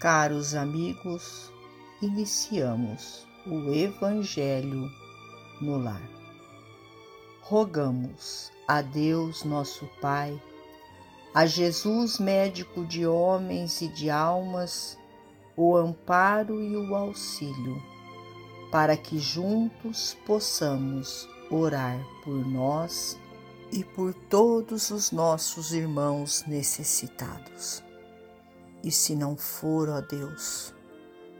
Caros amigos, iniciamos o Evangelho no Lar. Rogamos a Deus, nosso Pai, a Jesus, médico de homens e de almas, o amparo e o auxílio, para que juntos possamos orar por nós e por todos os nossos irmãos necessitados. E se não for, ó Deus,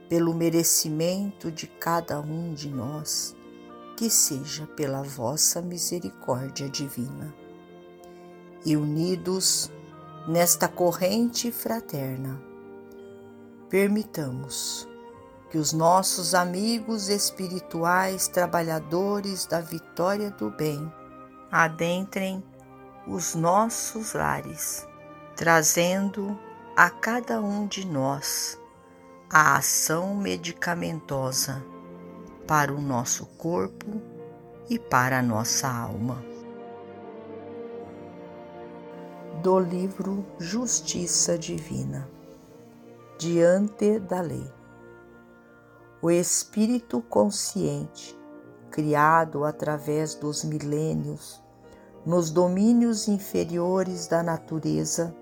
pelo merecimento de cada um de nós, que seja pela vossa misericórdia divina. E unidos nesta corrente fraterna, permitamos que os nossos amigos espirituais, trabalhadores da vitória do bem, adentrem os nossos lares, trazendo a cada um de nós a ação medicamentosa para o nosso corpo e para a nossa alma. Do livro Justiça Divina Diante da Lei O Espírito consciente, criado através dos milênios, nos domínios inferiores da natureza,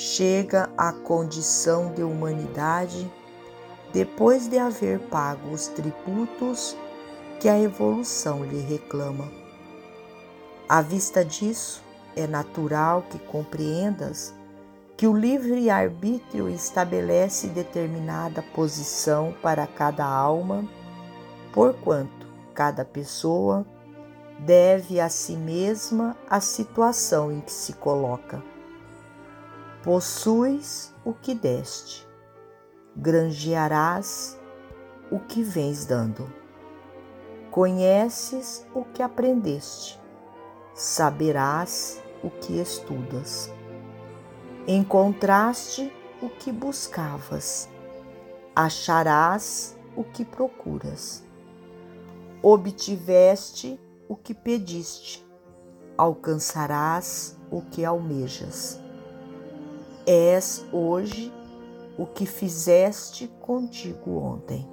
chega à condição de humanidade depois de haver pago os tributos que a evolução lhe reclama. À vista disso, é natural que compreendas que o livre-arbítrio estabelece determinada posição para cada alma, porquanto cada pessoa deve a si mesma a situação em que se coloca Possuis o que deste, granjearás o que vens dando. Conheces o que aprendeste, saberás o que estudas. Encontraste o que buscavas, acharás o que procuras. Obtiveste o que pediste, alcançarás o que almejas És hoje o que fizeste contigo ontem.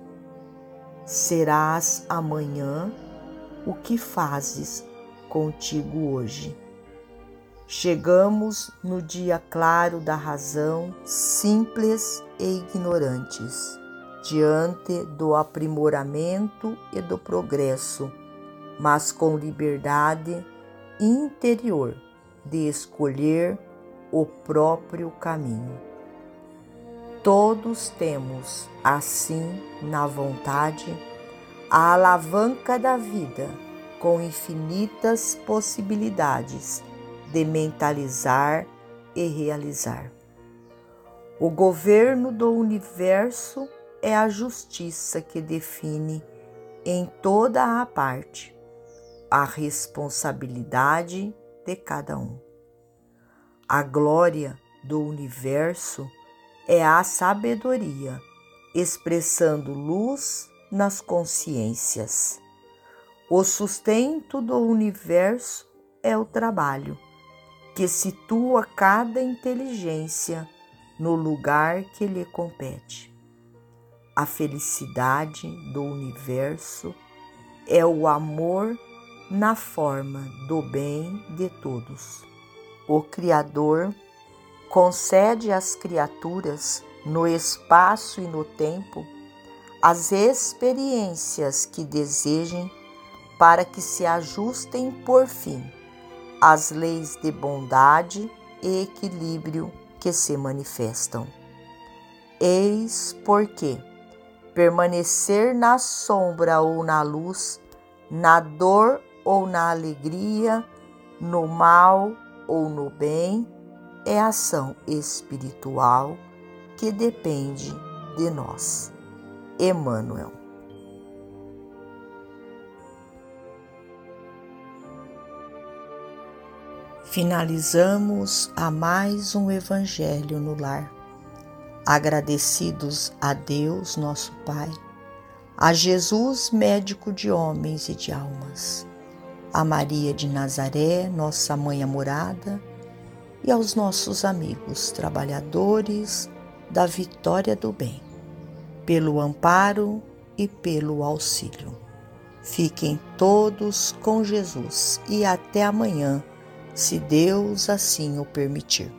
Serás amanhã o que fazes contigo hoje. Chegamos no dia claro da razão, simples e ignorantes, diante do aprimoramento e do progresso, mas com liberdade interior de escolher o próprio caminho. Todos temos, assim, na vontade, a alavanca da vida com infinitas possibilidades de mentalizar e realizar. O governo do universo é a justiça que define em toda a parte a responsabilidade de cada um. A glória do universo é a sabedoria, expressando luz nas consciências. O sustento do universo é o trabalho, que situa cada inteligência no lugar que lhe compete. A felicidade do universo é o amor na forma do bem de todos o Criador concede às criaturas, no espaço e no tempo, as experiências que desejem para que se ajustem por fim às leis de bondade e equilíbrio que se manifestam. Eis porque permanecer na sombra ou na luz, na dor ou na alegria, no mal ou no bem é ação espiritual que depende de nós. Emmanuel. Finalizamos a mais um Evangelho no Lar. Agradecidos a Deus, nosso Pai, a Jesus, médico de homens e de almas a Maria de Nazaré, nossa mãe amorada, e aos nossos amigos trabalhadores da vitória do bem, pelo amparo e pelo auxílio. Fiquem todos com Jesus e até amanhã, se Deus assim o permitir.